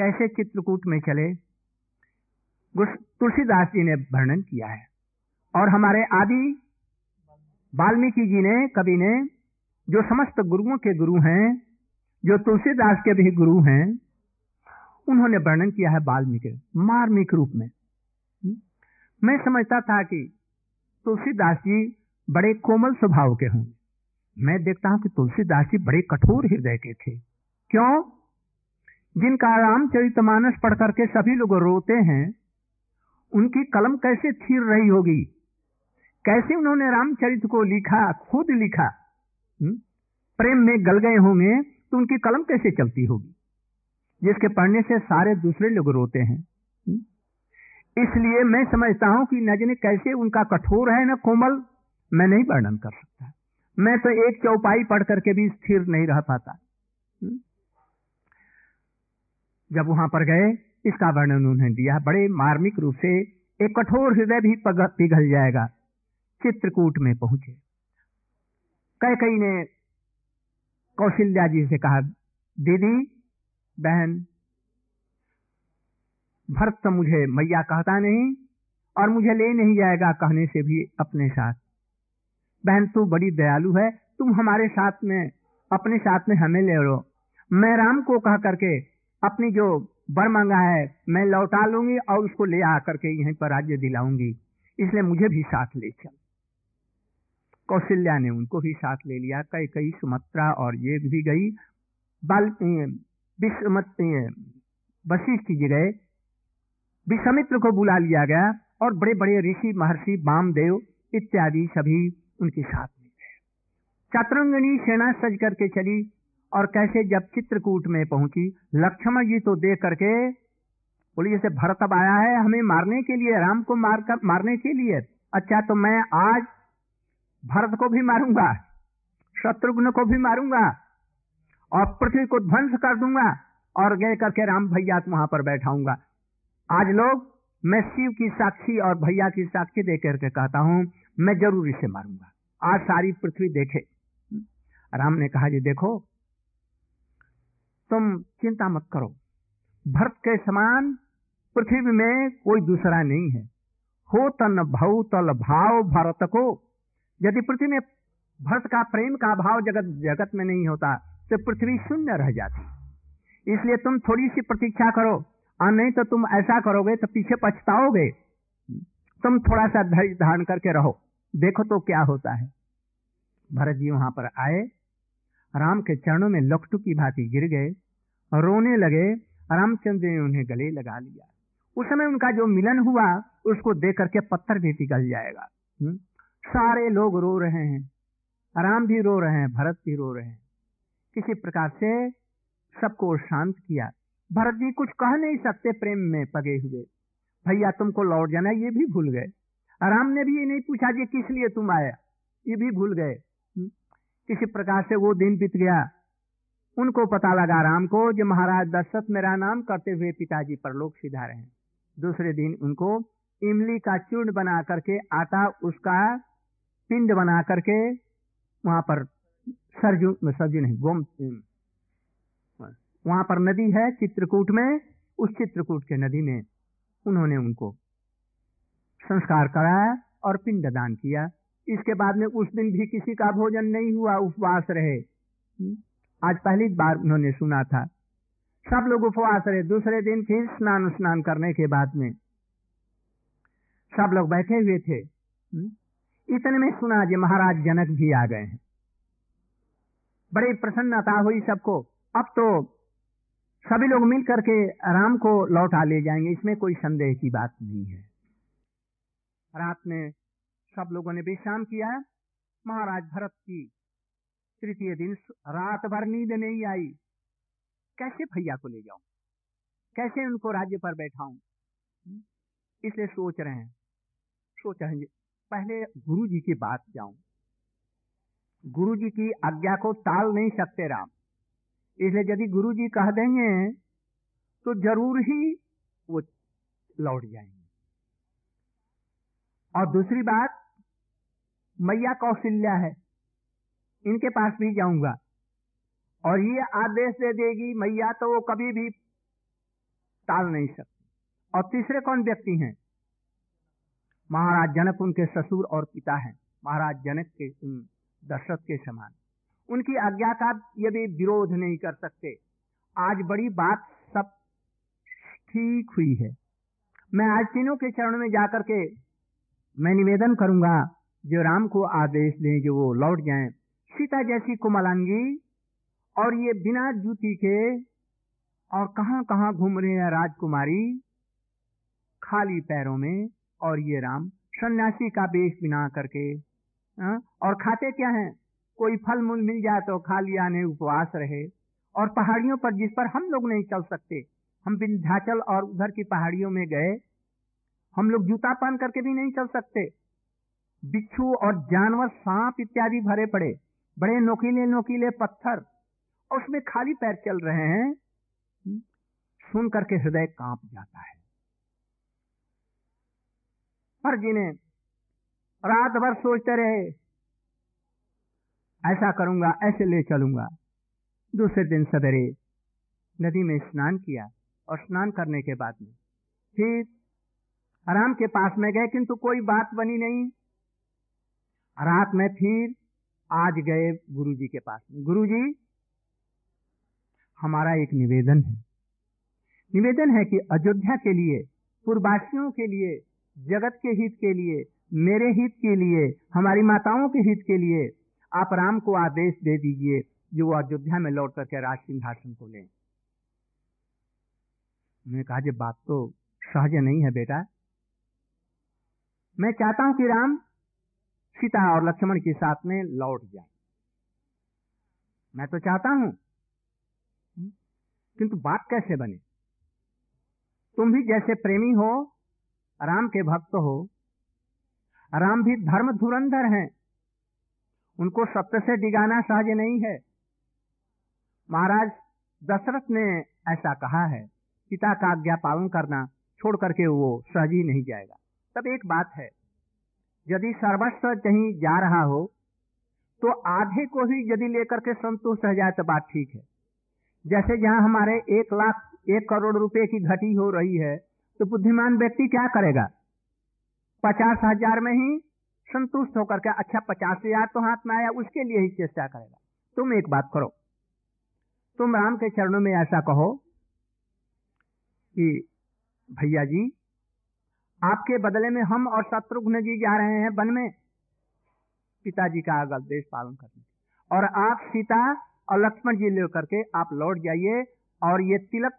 कैसे चित्रकूट में चले? तुलसीदास जी ने वर्णन किया है। और हमारे आदि वाल्मीकि जी ने, कवि ने, जो समस्त गुरुओं के गुरु हैं, जो तुलसीदास के भी गुरु हैं, उन्होंने वर्णन किया है वाल्मीकि, मार्मिक रूप में? मैं समझता था कि तुलसीदास जी बड़े कोमल स्वभाव के होंगे। मैं देखता हूँ कि तुलसीदास जी बड़े कठोर हृदय के थे। क्यों? जिनका रामचरितमानस पढ़ करके सभी लोग रोते हैं, उनकी कलम कैसे थिर रही होगी? कैसे उन्होंने रामचरित को लिखा, खुद लिखा? प्रेम में गल गए होंगे तो उनकी कलम कैसे चलती होगी? जिसके पढ़ने से सारे दूसरे लोग रोते हैं। इसलिए मैं समझता हूँ कि न जाने कैसे उनका कठोर है न कोमल, मैं नहीं वर्णन कर सकता। मैं तो एक चौपाई पढ़ करके भी स्थिर नहीं रह पाता हुँ? जब वहाँ पर गए, इसका वर्णन उन्होंने दिया। बड़े मार्मिक रूप से एक कठोर हृदय भी पिघल जाएगा। चित्रकूट में पहुँचे। कई कई ने कौशल्या जी से कहा, दीदी, बहन, भरत तो मुझे मैया कहता नहीं और मुझे ले नहीं जाएगा कहने से भी अपने साथ। बहन, तू बड़ी दयालु है। तुम हमारे साथ में, अपने साथ में हमें ले लो। मैं राम को कह करके अपनी जो बर मांगा है, मैं लौटा लूँगी और उसको ले आकर के यहीं पर राज्य दिलाऊँगी। इसलिए मुझे भी साथ ले चल। कौशल्या ने उनको भी साथ ले लिया। कई कई सुमत्रा और ये भी गई। बाल वशिष्ठ जी गए। विषमित्र को बुला लिया गया और बड़े बड़े ऋषि, महर्षि, बामदेव इत्यादि सभी उनके साथ में गए। चतुरंगनी सेना सज करके चली। और कैसे जब चित्रकूट में पहुँची, लक्ष्मण जी तो देख करके बोली, जैसे भरत अब आया है हमें मारने के लिए, राम को मार कर, मारने के लिए। अच्छा तो मैं आज भरत को भी मारूँगा, शत्रुघ्न को भी मारूँगा और पृथ्वी को ध्वंस कर दूँगा और गए करके राम भैया वहाँ पर बैठाऊँगा। आज लोग, मैं शिव की साक्षी और भैया की साक्षी दे करके कहता हूँ, मैं ज़रूर इसे मारूँगा। आज सारी पृथ्वी देखे। राम ने कहा, जी देखो तुम चिंता मत करो। भरत के समान पृथ्वी में कोई दूसरा नहीं है। हो तन भव तल भाव भरत को। यदि पृथ्वी में भरत का प्रेम का भाव जगत जगत में नहीं होता तो पृथ्वी शून्य रह जाती। इसलिए तुम थोड़ी सी प्रतीक्षा करो। और नहीं तो तुम ऐसा करोगे तो पीछे पछताओगे। तुम थोड़ा सा धैर्य धारण करके रहो। देखो तो क्या होता है। भरत जी वहाँ पर आए। राम के चरणों में लकटू की भांति गिर गए रोने लगे। रामचंद्र ने उन्हें गले लगा लिया। उस समय उनका जो मिलन हुआ, उसको देख करके पत्थर भी पिघल जाएगा। हुँ? सारे लोग रो रहे हैं। राम भी रो रहे हैं, भरत भी रो रहे हैं। किसी प्रकार से सबको शांत किया। भरत जी कुछ कह नहीं सकते, प्रेम में पगे हुए। भैया, तुमको लौट जाना, ये भी भूल गए। राम ने भी ये नहीं पूछा जी किस लिए तुम आया ये भी भूल गए। किसी प्रकार से वो दिन बीत गया। उनको पता लगा राम को जो महाराज दशरथ मेरा नाम करते हुए पिताजी पर लोग सिधारे हैं दूसरे दिन उनको इमली का चूर्ण बना करके आटा, उसका पिंड बना करके वहाँ पर सरजू सरजू नहीं, गोम वहाँ पर नदी है चित्रकूट में, उस चित्रकूट के नदी में उन्होंने उनको संस्कार कराया और पिंड दान किया। इसके बाद में उस दिन भी किसी का भोजन नहीं हुआ, उपवास रहे। हम्म? आज पहली बार उन्होंने सुना था। सब लोग उपवास रहे। दूसरे दिन फिर स्नान स्नान करने के बाद में सब लोग बैठे हुए थे। हम्म? इतने में सुना जी, महाराज जनक भी आ गए हैं। बड़ी प्रसन्नता हुई सबको। अब तो सभी लोग मिल करके राम को लौटा ले जाएँगे, इसमें कोई संदेह की बात नहीं है। रात में सब लोगों ने विश्राम किया महाराज भरत की तृतीय दिन रात भर नींद नहीं आई। कैसे भैया को ले जाऊँ? कैसे उनको राज्य पर बैठाऊं? इसलिए सोच रहे हैं। सोच रहे पहले गुरु जी की बात जाऊँ। गुरु जी की आज्ञा को टाल नहीं सकते राम। इसलिए यदि गुरु जी कह देंगे तो ज़रूर ही वो लौट जाएँगे। और दूसरी बात मैया कौशल्या है। इनके पास भी जाऊँगा। और ये आदेश दे देगी, मैया तो वो कभी भी टाल नहीं सकते। और तीसरे कौन व्यक्ति हैं? महाराज जनक उनके ससुर और पिता हैं। महाराज जनक के दशरथ के समान। उनकी आज्ञा का यदि विरोध नहीं कर सकते। आज बड़ी बात सब ठीक हुई है। मैं आज तीनों के चरण में जाकर के मैं निवेदन करूँगा जो राम को आदेश दें जो वो लौट जाएँ। सीता जैसी कुमलांगी और ये बिना जूती के और कहाँ कहाँ घूम रहे हैं राजकुमारी, खाली पैरों में और ये राम सन्यासी का बेश बिना करके आ? और खाते क्या हैं? कोई फल मूल मिल जाए तो खा लिया नहीं उपवास रहे। और पहाड़ियों पर जिस पर हम लोग नहीं चल सकते, हम विंध्याचल और उधर की पहाड़ियों में गए, हम लोग जूता पहन करके भी नहीं चल सकते। बिच्छू और जानवर सांप इत्यादि भरे पड़े। बड़े नोकीले नोकीले पत्थर। और उसमें खाली पैर चल रहे हैं। हम्म, सुन करके हृदय काँप जाता है। पर जिन्हें रात भर सोचते रहे ऐसा करूँगा ऐसे ले चलूँगा। दूसरे दिन सवेरे नदी में स्नान किया और स्नान करने के बाद में फिर राम के पास में गए किंतु कोई बात बनी नहीं। रात में फिर आज गए गुरुजी के पास। गुरुजी, हमारा एक निवेदन है। निवेदन है कि अयोध्या के लिए पूर्ववासियों के लिए, जगत के हित के लिए, मेरे हित के लिए, हमारी माताओं के हित के लिए, आप राम को आदेश दे दीजिए जो वो अयोध्या में लौट करके राज सिंहासन को लें। मैंने कहा बात तो सहज नहीं है बेटा। मैं चाहता हूँ कि राम सीता और लक्ष्मण के साथ में लौट जाए। मैं तो चाहता हूँ। किंतु बात कैसे बने? तुम भी जैसे प्रेमी हो, राम के भक्त हो, राम भी धर्म धुरंधर हैं। उनको सत्य से डिगाना सहज नहीं है। महाराज, दशरथ ने ऐसा कहा है, पिता का आज्ञा पालन करना छोड़ करके वो सहज ही नहीं जाएगा। तब एक बात है यदि सर्वस्व कहीं जा रहा हो तो आधे को ही यदि लेकर के संतुष्ट रह जाए तो बात ठीक है। जैसे जहाँ हमारे एक लाख, एक करोड़ रुपए की घटी हो रही है तो बुद्धिमान व्यक्ति क्या करेगा? पचास हज़ार में ही संतुष्ट होकर के अच्छा पचास हज़ार तो हाथ में आया, उसके लिए ही चेष्टा करेगा। तुम एक बात करो। तुम राम के चरणों में ऐसा कहो कि, भैया जी आपके बदले में हम और शत्रुघ्न जी जा रहे हैं? वन में। पिताजी का देश पालन करने। और आप सीता और लक्ष्मण जी लेकर के आप लौट जाइए और ये तिलक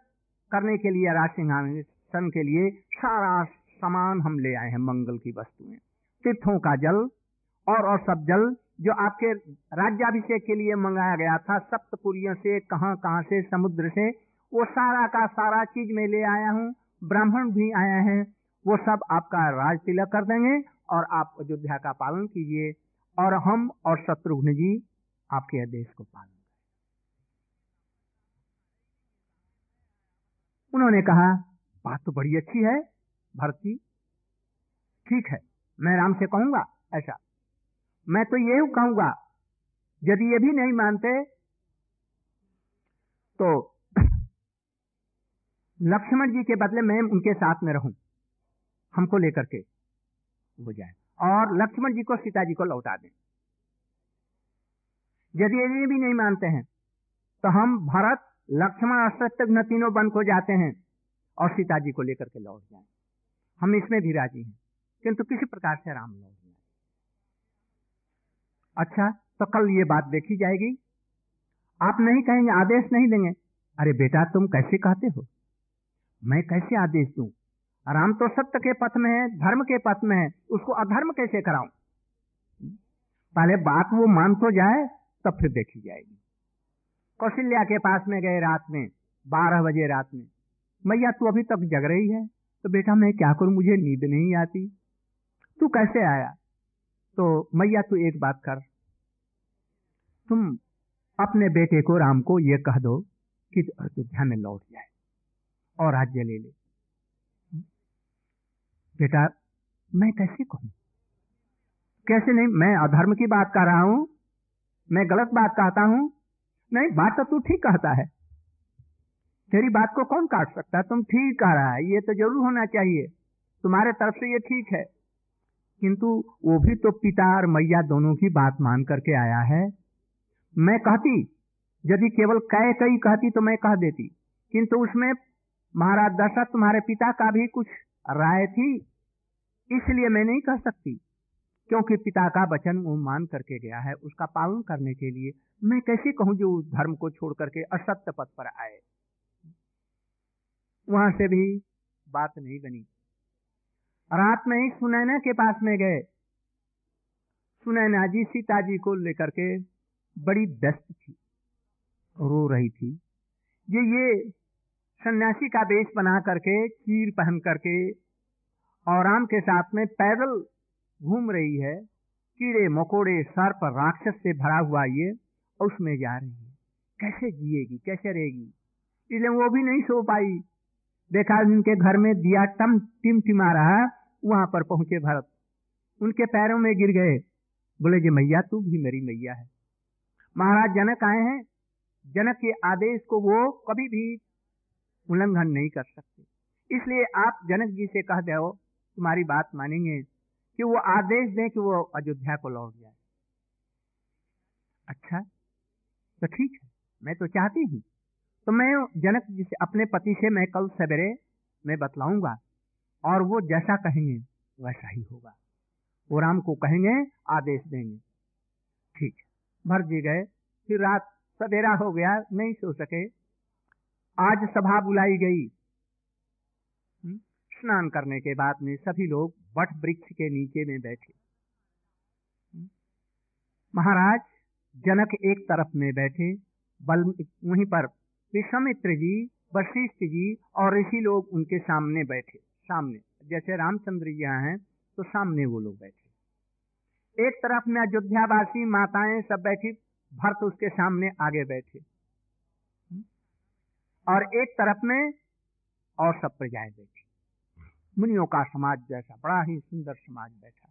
करने के लिए राज सिंहासन के लिए सारा सामान हम ले आए हैं मंगल की वस्तुएँ। तीर्थों का जल और और सब जल जो आपके राज्याभिषेक के लिए मंगाया गया था, सप्तपुरियों से, कहाँ कहाँ से, समुद्र से, वो सारा का सारा चीज़ मैं ले आया हूँ। ब्राह्मण भी आए हैं। वो सब आपका राज तिलक कर देंगे और आप अयोध्या का पालन कीजिए और हम और शत्रुघ्न जी आपके आदेश को पालन करें उन्होंने कहा, बात तो बड़ी अच्छी है भरत ठीक है, मैं राम से कहूँगा, ऐसा। मैं तो ये कहूँगा, यदि ये भी नहीं मानते तो लक्ष्मण जी के बदले मैं उनके साथ में रहूँ। हमको लेकर के हो जाए। और लक्ष्मण जी को सीता जी को लौटा दें। यदि ये भी नहीं मानते हैं तो हम भरत, लक्ष्मण और तीनों बन को जाते हैं और सीता जी को लेकर के लौट जाए। हम इसमें भी राज़ी हैं, किंतु किसी प्रकार से राम लौट जाए। अच्छा तो कल ये बात देखी जाएगी। आप नहीं कहेंगे, आदेश नहीं देंगे। अरे बेटा, तुम कैसे कहते हो? मैं कैसे आदेश दूँ? राम तो सत्य के पथ में है, धर्म के पथ में है, उसको अधर्म कैसे कराऊं? पहले बात वो मान तो जाए, तब फिर देखी जाएगी। कौशल्या के पास में गए रात में, बारह बजे रात में। मैया, तू अभी तक जग रही है? तो बेटा, मैं क्या करूँ? मुझे नींद नहीं आती। तू कैसे आया? तो मैया, तू एक बात कर। तुम अपने बेटे को, राम को यह कह दो कि अयोध्या में लौट जाए और राज्य ले ले। बेटा, मैं कैसे कहूँ? कैसे नहीं, मैं अधर्म की बात कर रहा हूँ, मैं गलत बात कहता हूँ? नहीं, बात तो तू ठीक कहता है। तेरी बात को कौन काट सकता है? तुम ठीक कह रहा है, ये तो ज़रूर होना चाहिए। तुम्हारे तरफ़ से ये ठीक है। किंतु वो भी तो पिता और मैया दोनों की बात मान करके आया है। मैं कहती, यदि केवल कह कही कहती तो मैं कह देती। किंतु उसमें महाराज दशरथ तुम्हारे पिता का भी कुछ राय थी? इसलिए मैं नहीं कह सकती। क्योंकि पिता का वचन वो मान करके गया है, उसका पालन करने के लिए मैं कैसे कहूँ जो उस धर्म को छोड़ करके असत्य पद पर आए? वहाँ से भी बात नहीं बनी। रात में ही सुनैना के पास में गए। सुनैना जी सीता जी को लेकर के बड़ी व्यस्त थी, रो रही थी। ये ये सन्यासी का वेश बना करके, चीर पहन करके और राम के साथ में पैदल घूम रही है। कीड़े मकोड़े सर्प राक्षस से भरा हुआ ये, उसमें जा रही है। कैसे जिएगी, कैसे रहेगी? इसलिए वो भी नहीं सो पाई। देखा उनके घर में दिया टम टिम टिमा रहा, वहाँ पर पहुँचे भरत। उनके पैरों में गिर गए। बोले जी मैया, तू भी मेरी मैया है। महाराज जनक आए हैं। जनक के आदेश को वो कभी भी उल्लंघन नहीं कर सकते। इसलिए आप जनक जी से कह दो तुम्हारी बात मानेंगे कि वो आदेश दें कि वो अयोध्या को लौट जाए। अच्छा तो ठीक है, मैं तो चाहती हूँ। तो मैं जनक जी से, अपने पति से मैं कल सवेरे मैं बतलाऊँगा, और वो जैसा कहेंगे, वैसा ही होगा। वो राम को कहेंगे, आदेश देंगे। ठीक भर जी गए। फिर रात सवेरा हो गया, नहीं सो सके। आज सभा बुलाई गई। स्नान करने के बाद में सभी लोग वट वृक्ष के नीचे में बैठे। महाराज, जनक एक तरफ़ में बैठे बल वहीं पर विश्वामित्र जी, वशिष्ठ जी और ऋषि लोग उनके सामने बैठे। सामने, जैसे रामचंद्र जी यहाँ हैं तो सामने वो लोग बैठे। एक तरफ़ में अयोध्यावासी माताएँ सब बैठी, भरत उसके सामने आगे बैठे। और एक तरफ़ में और सब प्रजाएँ बैठी। मुनियों का समाज जैसा, बड़ा ही सुंदर समाज बैठा।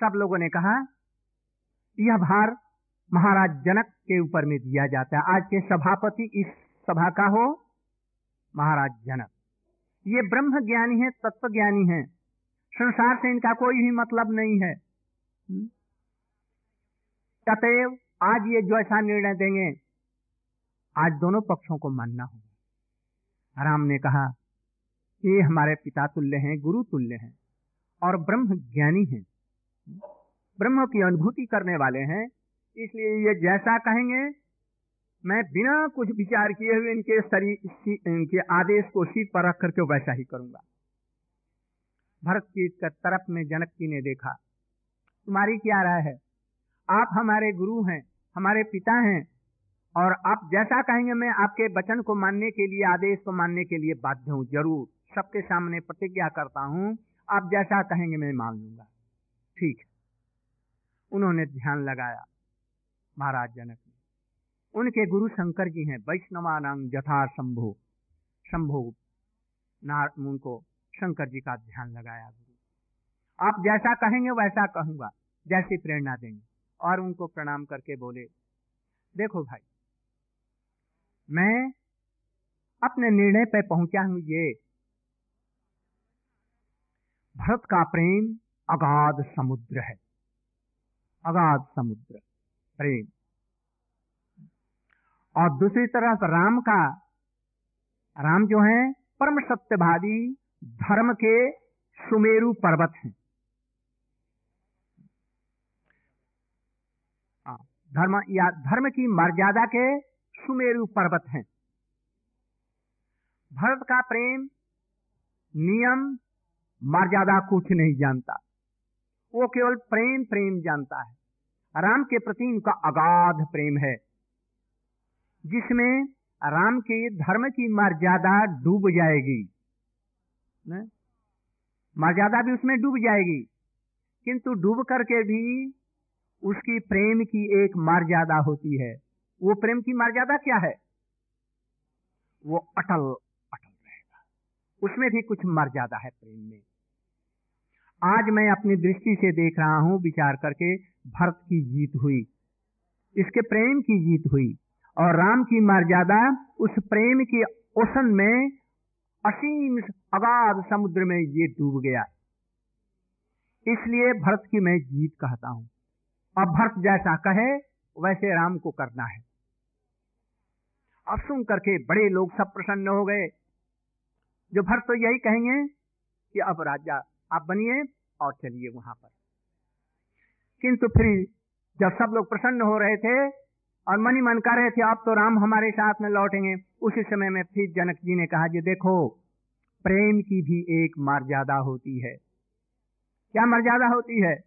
सब लोगों ने कहा, यह भार महाराज जनक के ऊपर में दिया जाता है। आज के सभापति इस सभा का हो महाराज जनक। ये ब्रह्म ज्ञानी है तत्व ज्ञानी है। संसार से इनका कोई भी मतलब नहीं है। हम्म? अतएव आज ये जो ऐसा निर्णय देंगे, आज दोनों पक्षों को मानना होगा। राम ने कहा, ये हमारे पिता तुल्य हैं, गुरु तुल्य हैं और ब्रह्म ज्ञानी हैं। ब्रह्म की अनुभूति करने वाले हैं, इसलिए ये जैसा कहेंगे, मैं बिना कुछ विचार किए हुए इनके शरीर इनके आदेश को सीट पर रख करके वैसा ही करूँगा। भरत की तरफ़ में जनक जी ने देखा, तुम्हारी क्या राय है? आप हमारे गुरु हैं, हमारे पिता हैं और आप जैसा कहेंगे, मैं आपके वचन को मानने के लिए, आदेश को मानने के लिए बाध्य हूँ। ज़रूर, सबके सामने प्रतिज्ञा करता हूँ। आप जैसा कहेंगे, मैं मान लूँगा। ठीक है। उन्होंने ध्यान लगाया, महाराज जनक ने उनके गुरु शंकर जी हैं वैष्णवानांग जथा शंभो उनको शंकर जी का ध्यान लगाया गुरु। आप जैसा कहेंगे, वैसा कहूँगा। जैसी प्रेरणा देंगे। और उनको प्रणाम करके बोले, देखो भाई मैं अपने निर्णय पर पहुँचा हूँ ये। भरत का प्रेम अगाध समुद्र है। अगाध समुद्र प्रेम। और दूसरी तरफ़ राम का राम जो है परम सत्यवादी धर्म के सुमेरु पर्वत हैं। हाँ, धर्म या धर्म की मर्यादा के सुमेरु पर्वत हैं। भरत का प्रेम, नियम मर्यादा कुछ नहीं जानता। वो केवल प्रेम प्रेम जानता है। राम के प्रति उनका अगाध प्रेम है। जिसमें राम के धर्म की मर्यादा डूब जाएगी। मर्यादा भी उसमें डूब जाएगी। किंतु डूब करके भी उसकी प्रेम की एक मर्यादा होती है। वो प्रेम की मर्यादा क्या है? वो अटल अटल रहेगा। उसमें भी कुछ मर्यादा है प्रेम में। आज मैं अपनी दृष्टि से देख रहा हूँ, विचार करके भरत की जीत हुई, इसके प्रेम की जीत हुई, और राम की मर्यादा उस प्रेम के ओसन में असीम अगाध समुद्र में ये डूब गया। इसलिए भरत की मैं जीत कहता हूँ। अब भरत जैसा कहे वैसे राम को करना है। अब सुन करके बड़े लोग सब प्रसन्न हो गए। जो भरत तो यही कहेंगे कि अब राजा, आप बनिए और चलिए वहाँ पर। किंतु फिर जब सब लोग प्रसन्न हो रहे थे और मनी मन कर रहे थे आप तो राम हमारे साथ में लौटेंगे। उसी समय में फिर जनक जी ने कहा जी देखो, प्रेम की भी एक मर्यादा होती है। क्या मर्यादा होती है?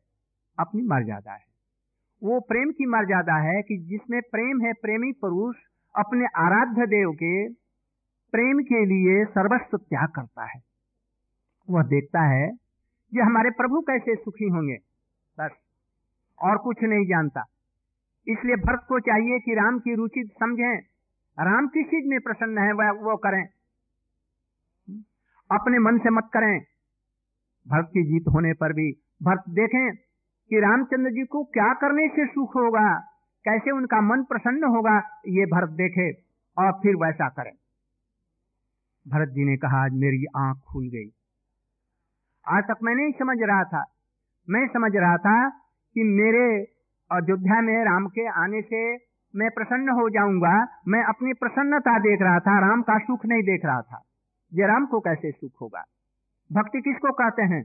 अपनी मर्यादा है। वो प्रेम की मर्यादा है कि जिसमें प्रेम है प्रेमी पुरुष अपने आराध्य देव के प्रेम के लिए सर्वस्व त्याग करता है। वह देखता है ये हमारे प्रभु कैसे सुखी होंगे। बस, और कुछ नहीं जानता। इसलिए भरत को चाहिए कि राम की रुचि समझें। राम किस चीज़ में प्रसन्न है, वह, वो करें। अपने मन से मत करें। भरत की जीत होने पर भी भरत देखें। कि रामचंद्र जी को क्या करने से सुख होगा? कैसे उनका मन प्रसन्न होगा? ये भरत देखे और फिर वैसा करें। भरत जी ने कहा, आज मेरी आँख खुल गई। आज तक मैं नहीं समझ रहा था। मैं समझ रहा था कि मेरे अयोध्या में राम के आने से मैं प्रसन्न हो जाऊँगा। मैं अपनी प्रसन्नता देख रहा था, राम का सुख नहीं देख रहा था। ये राम को कैसे सुख होगा? भक्ति किसको कहते हैं?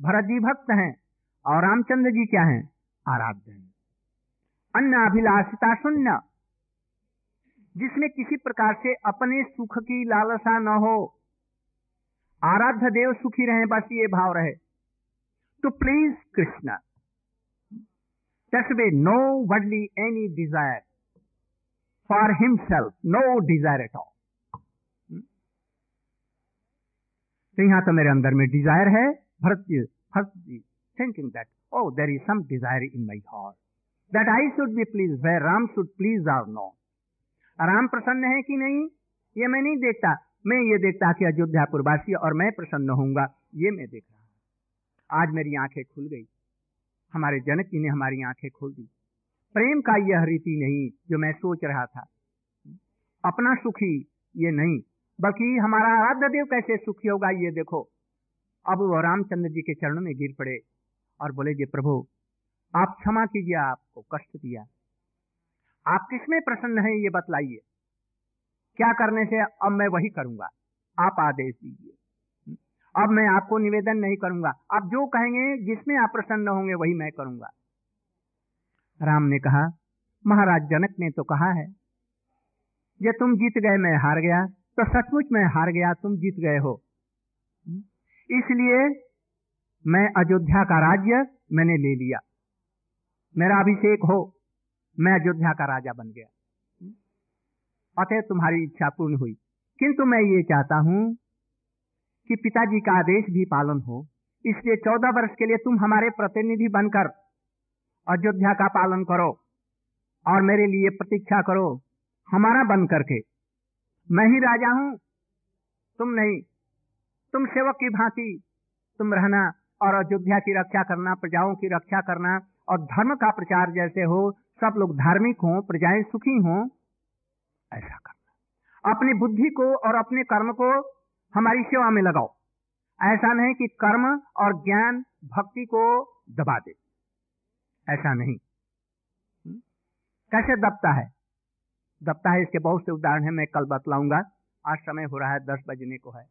भरत जी भक्त हैं। और रामचंद्र जी क्या हैं? आराध्य हैं। अन्य अभिलाषिता शून्य। जिसमें किसी प्रकार से अपने सुख की लालसा न हो। आराध्य देव सुखी रहे, बस ये भाव रहे। तो please Krishna. There no worldly any desire for himself no desire at all तो यहाँ तो मेरे अंदर में डिज़ायर है, Bharat ji, Bharat thinking that oh there is some desire in my heart that I should be please way Ram should please or no Ram प्रसन्न है कि नहीं ये मैं नहीं देखता मैं ये देखता कि अयोध्यापुरवासी और मैं प्रसन्न होऊँगा ये मैं देख रहा हूँ आज मेरी आँखें खुल गई हमारे जनक जी ने हमारी आँखें खोल दी प्रेम का यह रीति नहीं जो मैं सोच रहा था अपना सुखी ये नहीं बल्कि हमारा आराध्य देव कैसे सुखी होगा ये देखो अब वो रामचंद्र जी के चरणों में गिर पड़े और बोले प्रभु, आप क्षमा कीजिए, आपको कष्ट दिया। आप किसमें प्रसन्न हैं, ये बतलाइए। क्या करने से अब मैं वही करूँगा? आप आदेश दीजिए। अब मैं आपको निवेदन नहीं करूँगा। आप जो कहेंगे, जिसमें आप प्रसन्न होंगे, वही मैं करूँगा। राम ने कहा, महाराज जनक ने तो कहा है, ये तुम जीत गए, मैं हार गया। तो सचमुच मैं हार गया, तुम जीत गए हो। इसलिए मैं अयोध्या का राज्य मैंने ले लिया। मेरा अभिषेक हो, मैं अयोध्या का राजा बन गया। अतः तुम्हारी इच्छा पूर्ण हुई। किंतु मैं ये चाहता हूँ कि पिताजी का आदेश भी पालन हो। इसलिए चौदह वर्ष के लिए तुम हमारे प्रतिनिधि बनकर अयोध्या का पालन करो और मेरे लिए प्रतीक्षा करो। हमारा बन करके। मैं ही राजा हूँ। तुम नहीं। तुम सेवक की भांति तुम रहना और अयोध्या की रक्षा करना, प्रजाओं की रक्षा करना और धर्म का प्रचार जैसे हो, सब लोग धार्मिक हों, प्रजाएँ सुखी हों, ऐसा करना। अपनी बुद्धि को और अपने कर्म को हमारी सेवा में लगाओ। ऐसा नहीं कि कर्म और ज्ञान भक्ति को दबा दे। ऐसा नहीं। हम्म? कैसे दबता है? दबता है, इसके बहुत से उदाहरण है, मैं कल बतलाऊँगा। आज समय हो रहा है, दस बजने को है।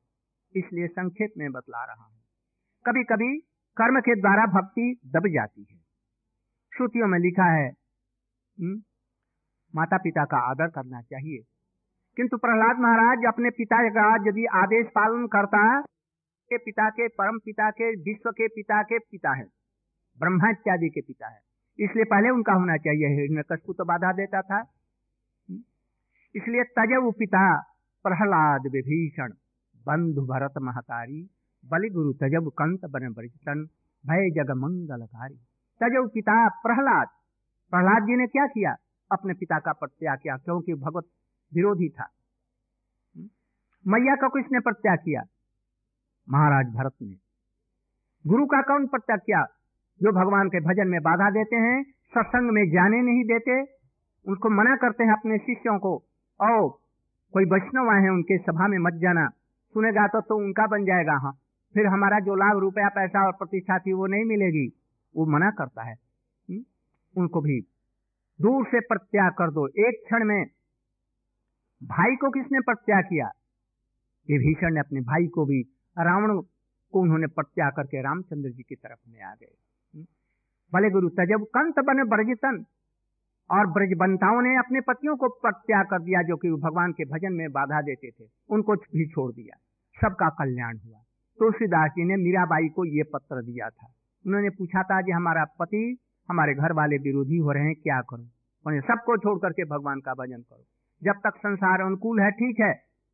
इसलिए संक्षेप में बतला रहा हूँ। कभी कभी कर्म के द्वारा भक्ति दब जाती है श्रुतियों में लिखा है? हम्म? माता पिता का आदर करना चाहिए किंतु प्रहलाद महाराज अपने पिता का यदि आदेश पालन करता है के पिता के, परम पिता के, विश्व के पिता के पिता है ब्रह्मा इत्यादि के पिता है इसलिए पहले उनका होना चाहिए हिरण्यकशपु तो बाधा देता था इसलिए तजव पिता प्रहलाद विभीषण, बंधु भरत महतारी बलि गुरु तजब कंत बन बरिचन भय जग मंगलकारी तजव पिता प्रहलाद। प्रहलाद जी ने क्या किया? अपने पिता का प्रत्याग किया क्योंकि भगवत विरोधी था। मैया का किसने प्रत्याग किया? महाराज भरत ने। गुरु का कौन प्रत्याग किया? जो भगवान के भजन में बाधा देते हैं सत्संग में जाने नहीं देते उनको मना करते हैं अपने शिष्यों को। ओ कोई वैष्णव आए हैं उनके सभा में मत जाना। सुनेगा तो, तो उनका बन जाएगा हाँ। फिर हमारा जो लाभ रुपया, पैसा और प्रतिष्ठा थी, वो नहीं मिलेगी। वो मना करता है। उनको भी दूर से प्रत्याग कर दो। एक क्षण में भाई को किसने प्रत्याग किया? ये भीषण ने अपने भाई को भी, रावण को उन्होंने प्रत्याग करके रामचंद्र जी की तरफ़ में आ गए। भले गुरु तजब कंत बने ब्रजतन, और ब्रजबंताओं ने अपने पतियों को प्रत्याग कर दिया, जो कि भगवान के भजन में बाधा देते थे। उनको भी छोड़ दिया। सबका कल्याण हुआ। तुलसीदास जी ने मीराबाई को ये पत्र दिया था। उन्होंने पूछा था कि हमारा पति, हमारे घर वाले विरोधी हो रहे हैं, क्या करूँ? उन्हें सबको छोड़ करके भगवान का भजन करो। जब तक संसार अनुकूल है, ठीक है,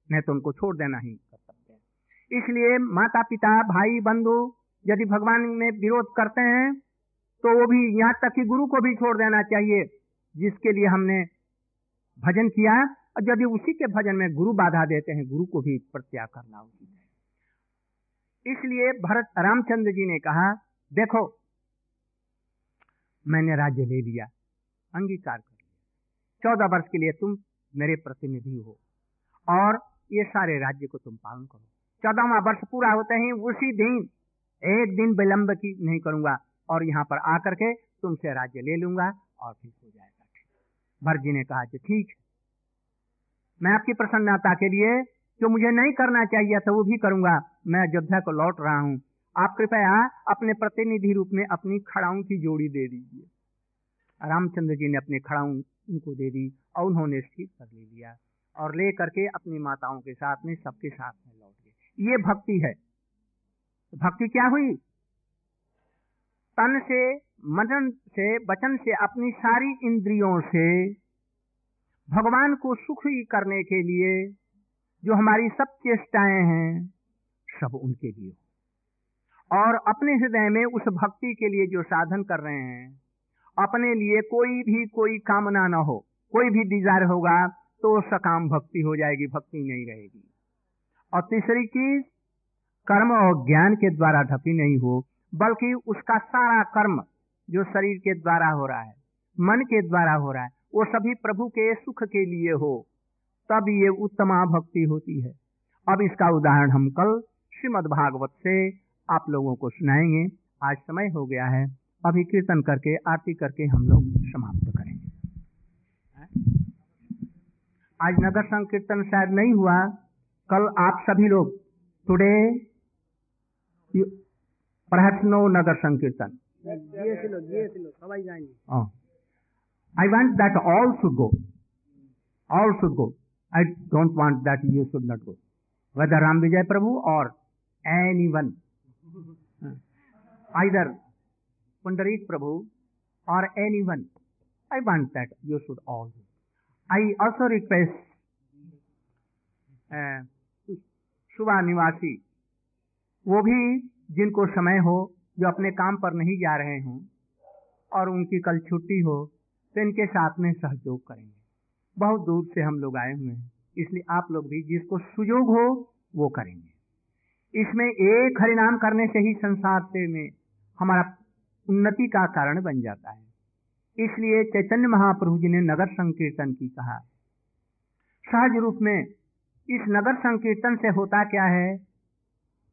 नहीं तो उनको छोड़ देना ही कर्तव्य है। इसलिए माता पिता भाई बंधु यदि भगवान में विरोध करते हैं तो वो भी यहाँ तक कि गुरु को भी छोड़ देना चाहिए, जिसके लिए हमने भजन किया। और यदि उसी के भजन में गुरु बाधा देते हैं, गुरु को भी प्रत्याग करना उचित है। इसलिए भरत रामचंद्र जी ने कहा, देखो, मैंने राज्य ले लिया, अंगीकार कर लिया। चौदह वर्ष के लिए तुम मेरे प्रतिनिधि हो और ये सारे राज्य को तुम पालन करो। चौदहवा वर्ष पूरा होते ही उसी दिन, एक दिन विलंब की नहीं करूँगा और यहाँ पर आकर के तुमसे राज्य ले लूँगा और फिर हो जाएगा भरत जी ने कहा कि ठीक है। मैं आपकी प्रसन्नता के लिए जो मुझे नहीं करना चाहिए था, वो भी करूँगा। मैं अयोध्या को लौट रहा हूँ। आप कृपया अपने प्रतिनिधि रूप में अपनी खड़ाऊ की जोड़ी दे दीजिए। रामचंद्र जी ने अपने खड़ाऊ उनको दे दी और उन्होंने स्थिर कर ले लिया और ले करके अपनी माताओं के साथ में सबके साथ में लौट गए। ये भक्ति है। भक्ति क्या हुई? तन से, मनन से, वचन से, अपनी सारी इंद्रियों से भगवान को सुखी करने के लिए जो हमारी सब चेष्टाएँ हैं सब उनके लिए हो। और अपने हृदय में उस भक्ति के लिए जो साधन कर रहे हैं, अपने लिए कोई भी कोई कामना ना हो, कोई भी डिज़ायर होगा तो सकाम भक्ति हो जाएगी, भक्ति नहीं रहेगी। और तीसरी चीज़, कर्म और ज्ञान के द्वारा ढकी नहीं हो, बल्कि उसका सारा कर्म जो शरीर के द्वारा हो रहा है, मन के द्वारा हो रहा है, वो सभी प्रभु के सुख के लिए हो, तब ये उत्तमा भक्ति होती है। अब इसका उदाहरण हम कल श्रीमद भागवत से आप लोगों को सुनाएँगे। आज समय हो गया है। अभी कीर्तन करके, आरती करके हम लोग समाप्त करेंगे। आज नगर संकीर्तन शायद नहीं हुआ। कल आप सभी लोग today perhaps no nagar sankirtan. I want that all should go all should go I don't want that you should not go whether Ram Vijay Prabhu और one either Pundarik Prabhu or anyone. I want that you should all do. I also request uh, Shubha निवासी वो भी जिनको समय हो जो अपने काम पर नहीं जा रहे हों और उनकी कल छुट्टी हो तो इनके साथ में सहयोग करेंगे बहुत दूर से हम लोग आए हुए हैं इसलिए आप लोग भी जिसको सुयोग हो वो करेंगे इसमें एक हरिनाम करने से ही संसार से में हमारा उन्नति का कारण बन जाता है। इसलिए चैतन्य महाप्रभु जी ने नगर संकीर्तन की कहा। सहज रूप में इस नगर संकीर्तन से होता क्या है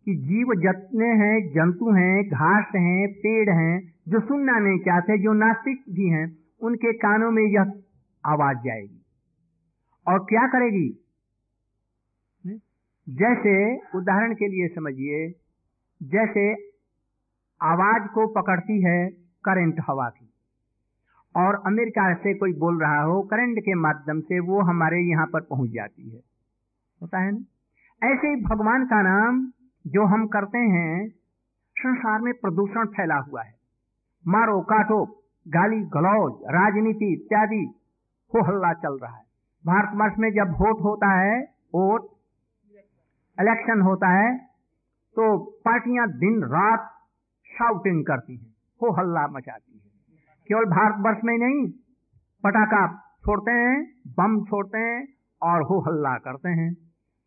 कि जीव जतने हैं, जंतु हैं, घास हैं, पेड़ हैं, जो सुनना नहीं चाहते, जो नास्तिक भी हैं, उनके कानों में यह आवाज़ जाएगी। और क्या करेगी? जैसे उदाहरण के लिए समझिए, जैसे आवाज़ को पकड़ती है करंट हवा की, और अमेरिका से कोई बोल रहा हो, करंट के माध्यम से वो हमारे यहाँ पर पहुँच जाती है। होता है ना? ऐसे ही भगवान का नाम जो हम करते हैं, संसार में प्रदूषण फैला हुआ है। मारो, काटो, गाली, गलौज, राजनीति इत्यादि, हो हल्ला चल रहा है। भारतवर्ष में जब वोट होता है वोट इलेक्शन होता है तो पार्टियाँ दिन रात शाउटिंग करती हैं, हो हल्ला मचाती है। केवल भारतवर्ष में नहीं, पटाखा छोड़ते हैं, बम छोड़ते हैं और हो हल्ला करते हैं।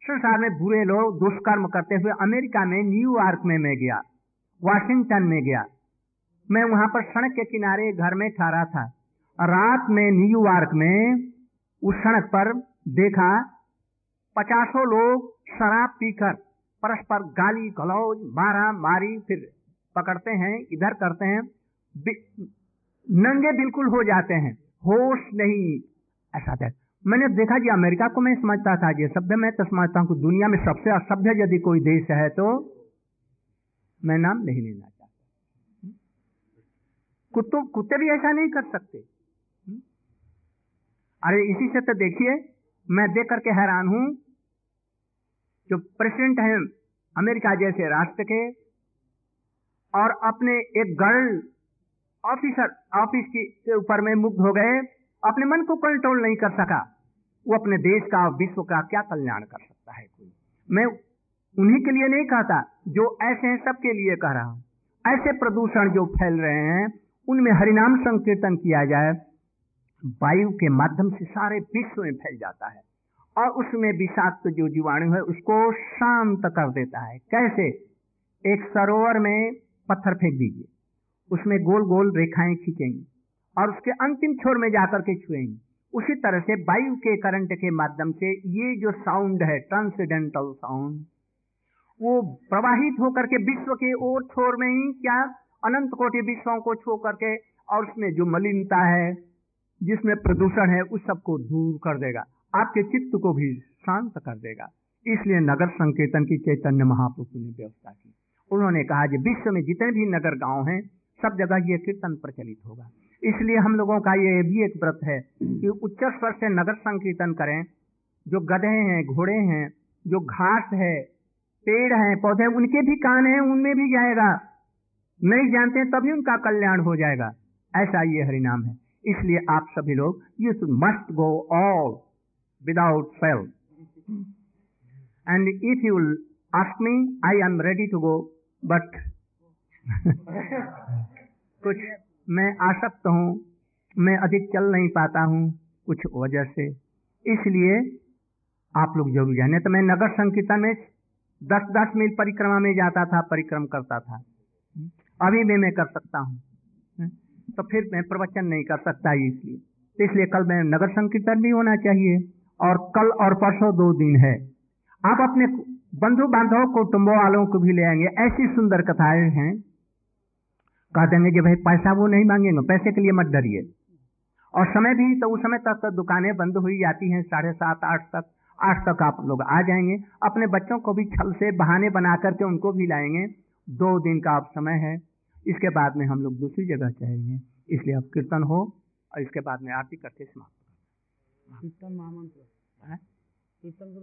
संसार में बुरे लोग, दुष्कर्म करते हुए अमेरिका में न्यूयॉर्क में मैं गया, वाशिंगटन में गया। मैं वहाँ पर सड़क के किनारे घर में ठहरा था। रात में न्यूयॉर्क में उस सड़क पर देखा पचासों लोग शराब पीकर परस्पर गाली गलौज मारा मारी फिर पकड़ते हैं, इधर करते हैं। नंगे बिल्कुल हो जाते हैं। होश नहीं, ऐसा देख मैंने देखा जी, अमेरिका को मैं समझता था ये सभ्य मैं तो समझता हूँ दुनिया में सबसे असभ्य यदि कोई देश है तो मैं नाम नहीं लेना चाहता। कुत्तों, कुत्ते भी ऐसा नहीं कर सकते। अरे इसी से तो देखिए मैं देख करके हैरान हूँ। जो प्रेसिडेंट हैं, अमेरिका जैसे राष्ट्र के, और अपने एक गर्ल ऑफिसर ऑफ़िस के ऊपर में मुग्ध हो गए, अपने मन को कंट्रोल नहीं कर सका। वो अपने देश का विश्व का क्या कल्याण कर सकता है कोई? मैं उन्हीं के लिए नहीं कहता, जो ऐसे हैं सबके लिए कह रहा हूँ। ऐसे प्रदूषण जो फैल रहे हैं, उनमें हरिनाम संकीर्तन किया जाए। वायु के माध्यम से सारे विश्व में फैल जाता है और उसमें विषाक्त जो जीवाणु है उसको शांत कर देता है। कैसे? एक सरोवर में पत्थर फेंक दीजिए। उसमें गोल गोल रेखाएँ खींचेंगी और उसके अंतिम छोर में जाकर के छुएँगी। उसी तरह से वायु के करंट के माध्यम से ये जो साउंड है ट्रांसीडेंटल साउंड वो प्रवाहित होकर के विश्व के और छोर में ही क्या? अनंत कोटि विश्वों को छो करके और उसमें जो मलिनता है जिसमें प्रदूषण है, उस सबको दूर कर देगा। आपके चित्त को भी शांत कर देगा। इसलिए नगर संकीर्तन की चैतन्य महापुरुष ने व्यवस्था की। उन्होंने कहा कि विश्व में जितने भी नगर गाँव हैं, सब जगह ये कीर्तन प्रचलित होगा। इसलिए हम लोगों का ये भी एक व्रत है कि उच्च स्वर से नगर संकीर्तन करें। जो गधे हैं, घोड़े हैं, जो घास है, पेड़ हैं, पौधे उनके भी कान हैं, उनमें भी जाएगा। नहीं जानते तभी उनका कल्याण हो जाएगा। ऐसा ये हरिनाम है। इसलिए आप सभी लोग you should must go all without fail and if you ask me I am ready to go but कुछ मैं आसक्त हूँ, मैं अधिक चल नहीं पाता हूँ, कुछ वजह से। इसलिए आप लोग ज़रूर जाने। तो मैं नगर संकीर्तन में दस दस मील परिक्रमा में जाता था, परिक्रम करता था। अभी भी मैं कर सकता हूँ। तो फिर मैं प्रवचन नहीं कर सकता इसलिए। तो इसलिए कल मैं नगर संकीर्तन भी होना चाहिए और कल और परसों दो दिन है। आप अपने बंधु बांधव कुटुंबों वालों को भी ले आएँगे। ऐसी सुंदर कथाएँ हैं। कह देंगे कि भाई पैसा वो नहीं मांगेंगे, पैसे के लिए मत डरिए। और समय भी तो उस समय तक तो दुकानें बंद हुई जाती हैं, साढ़े सात, आठ तक आठ तक आप लोग आ जाएँगे। अपने बच्चों को भी छल से बहाने बना करके उनको भी लाएँगे। दो दिन का आप समय है। इसके बाद में हम लोग दूसरी जगह चाहेंगे इसलिए अब कीर्तन हो और इसके बाद में आरती करके समाप्त कीर्तन महामंत्र। कीर्तन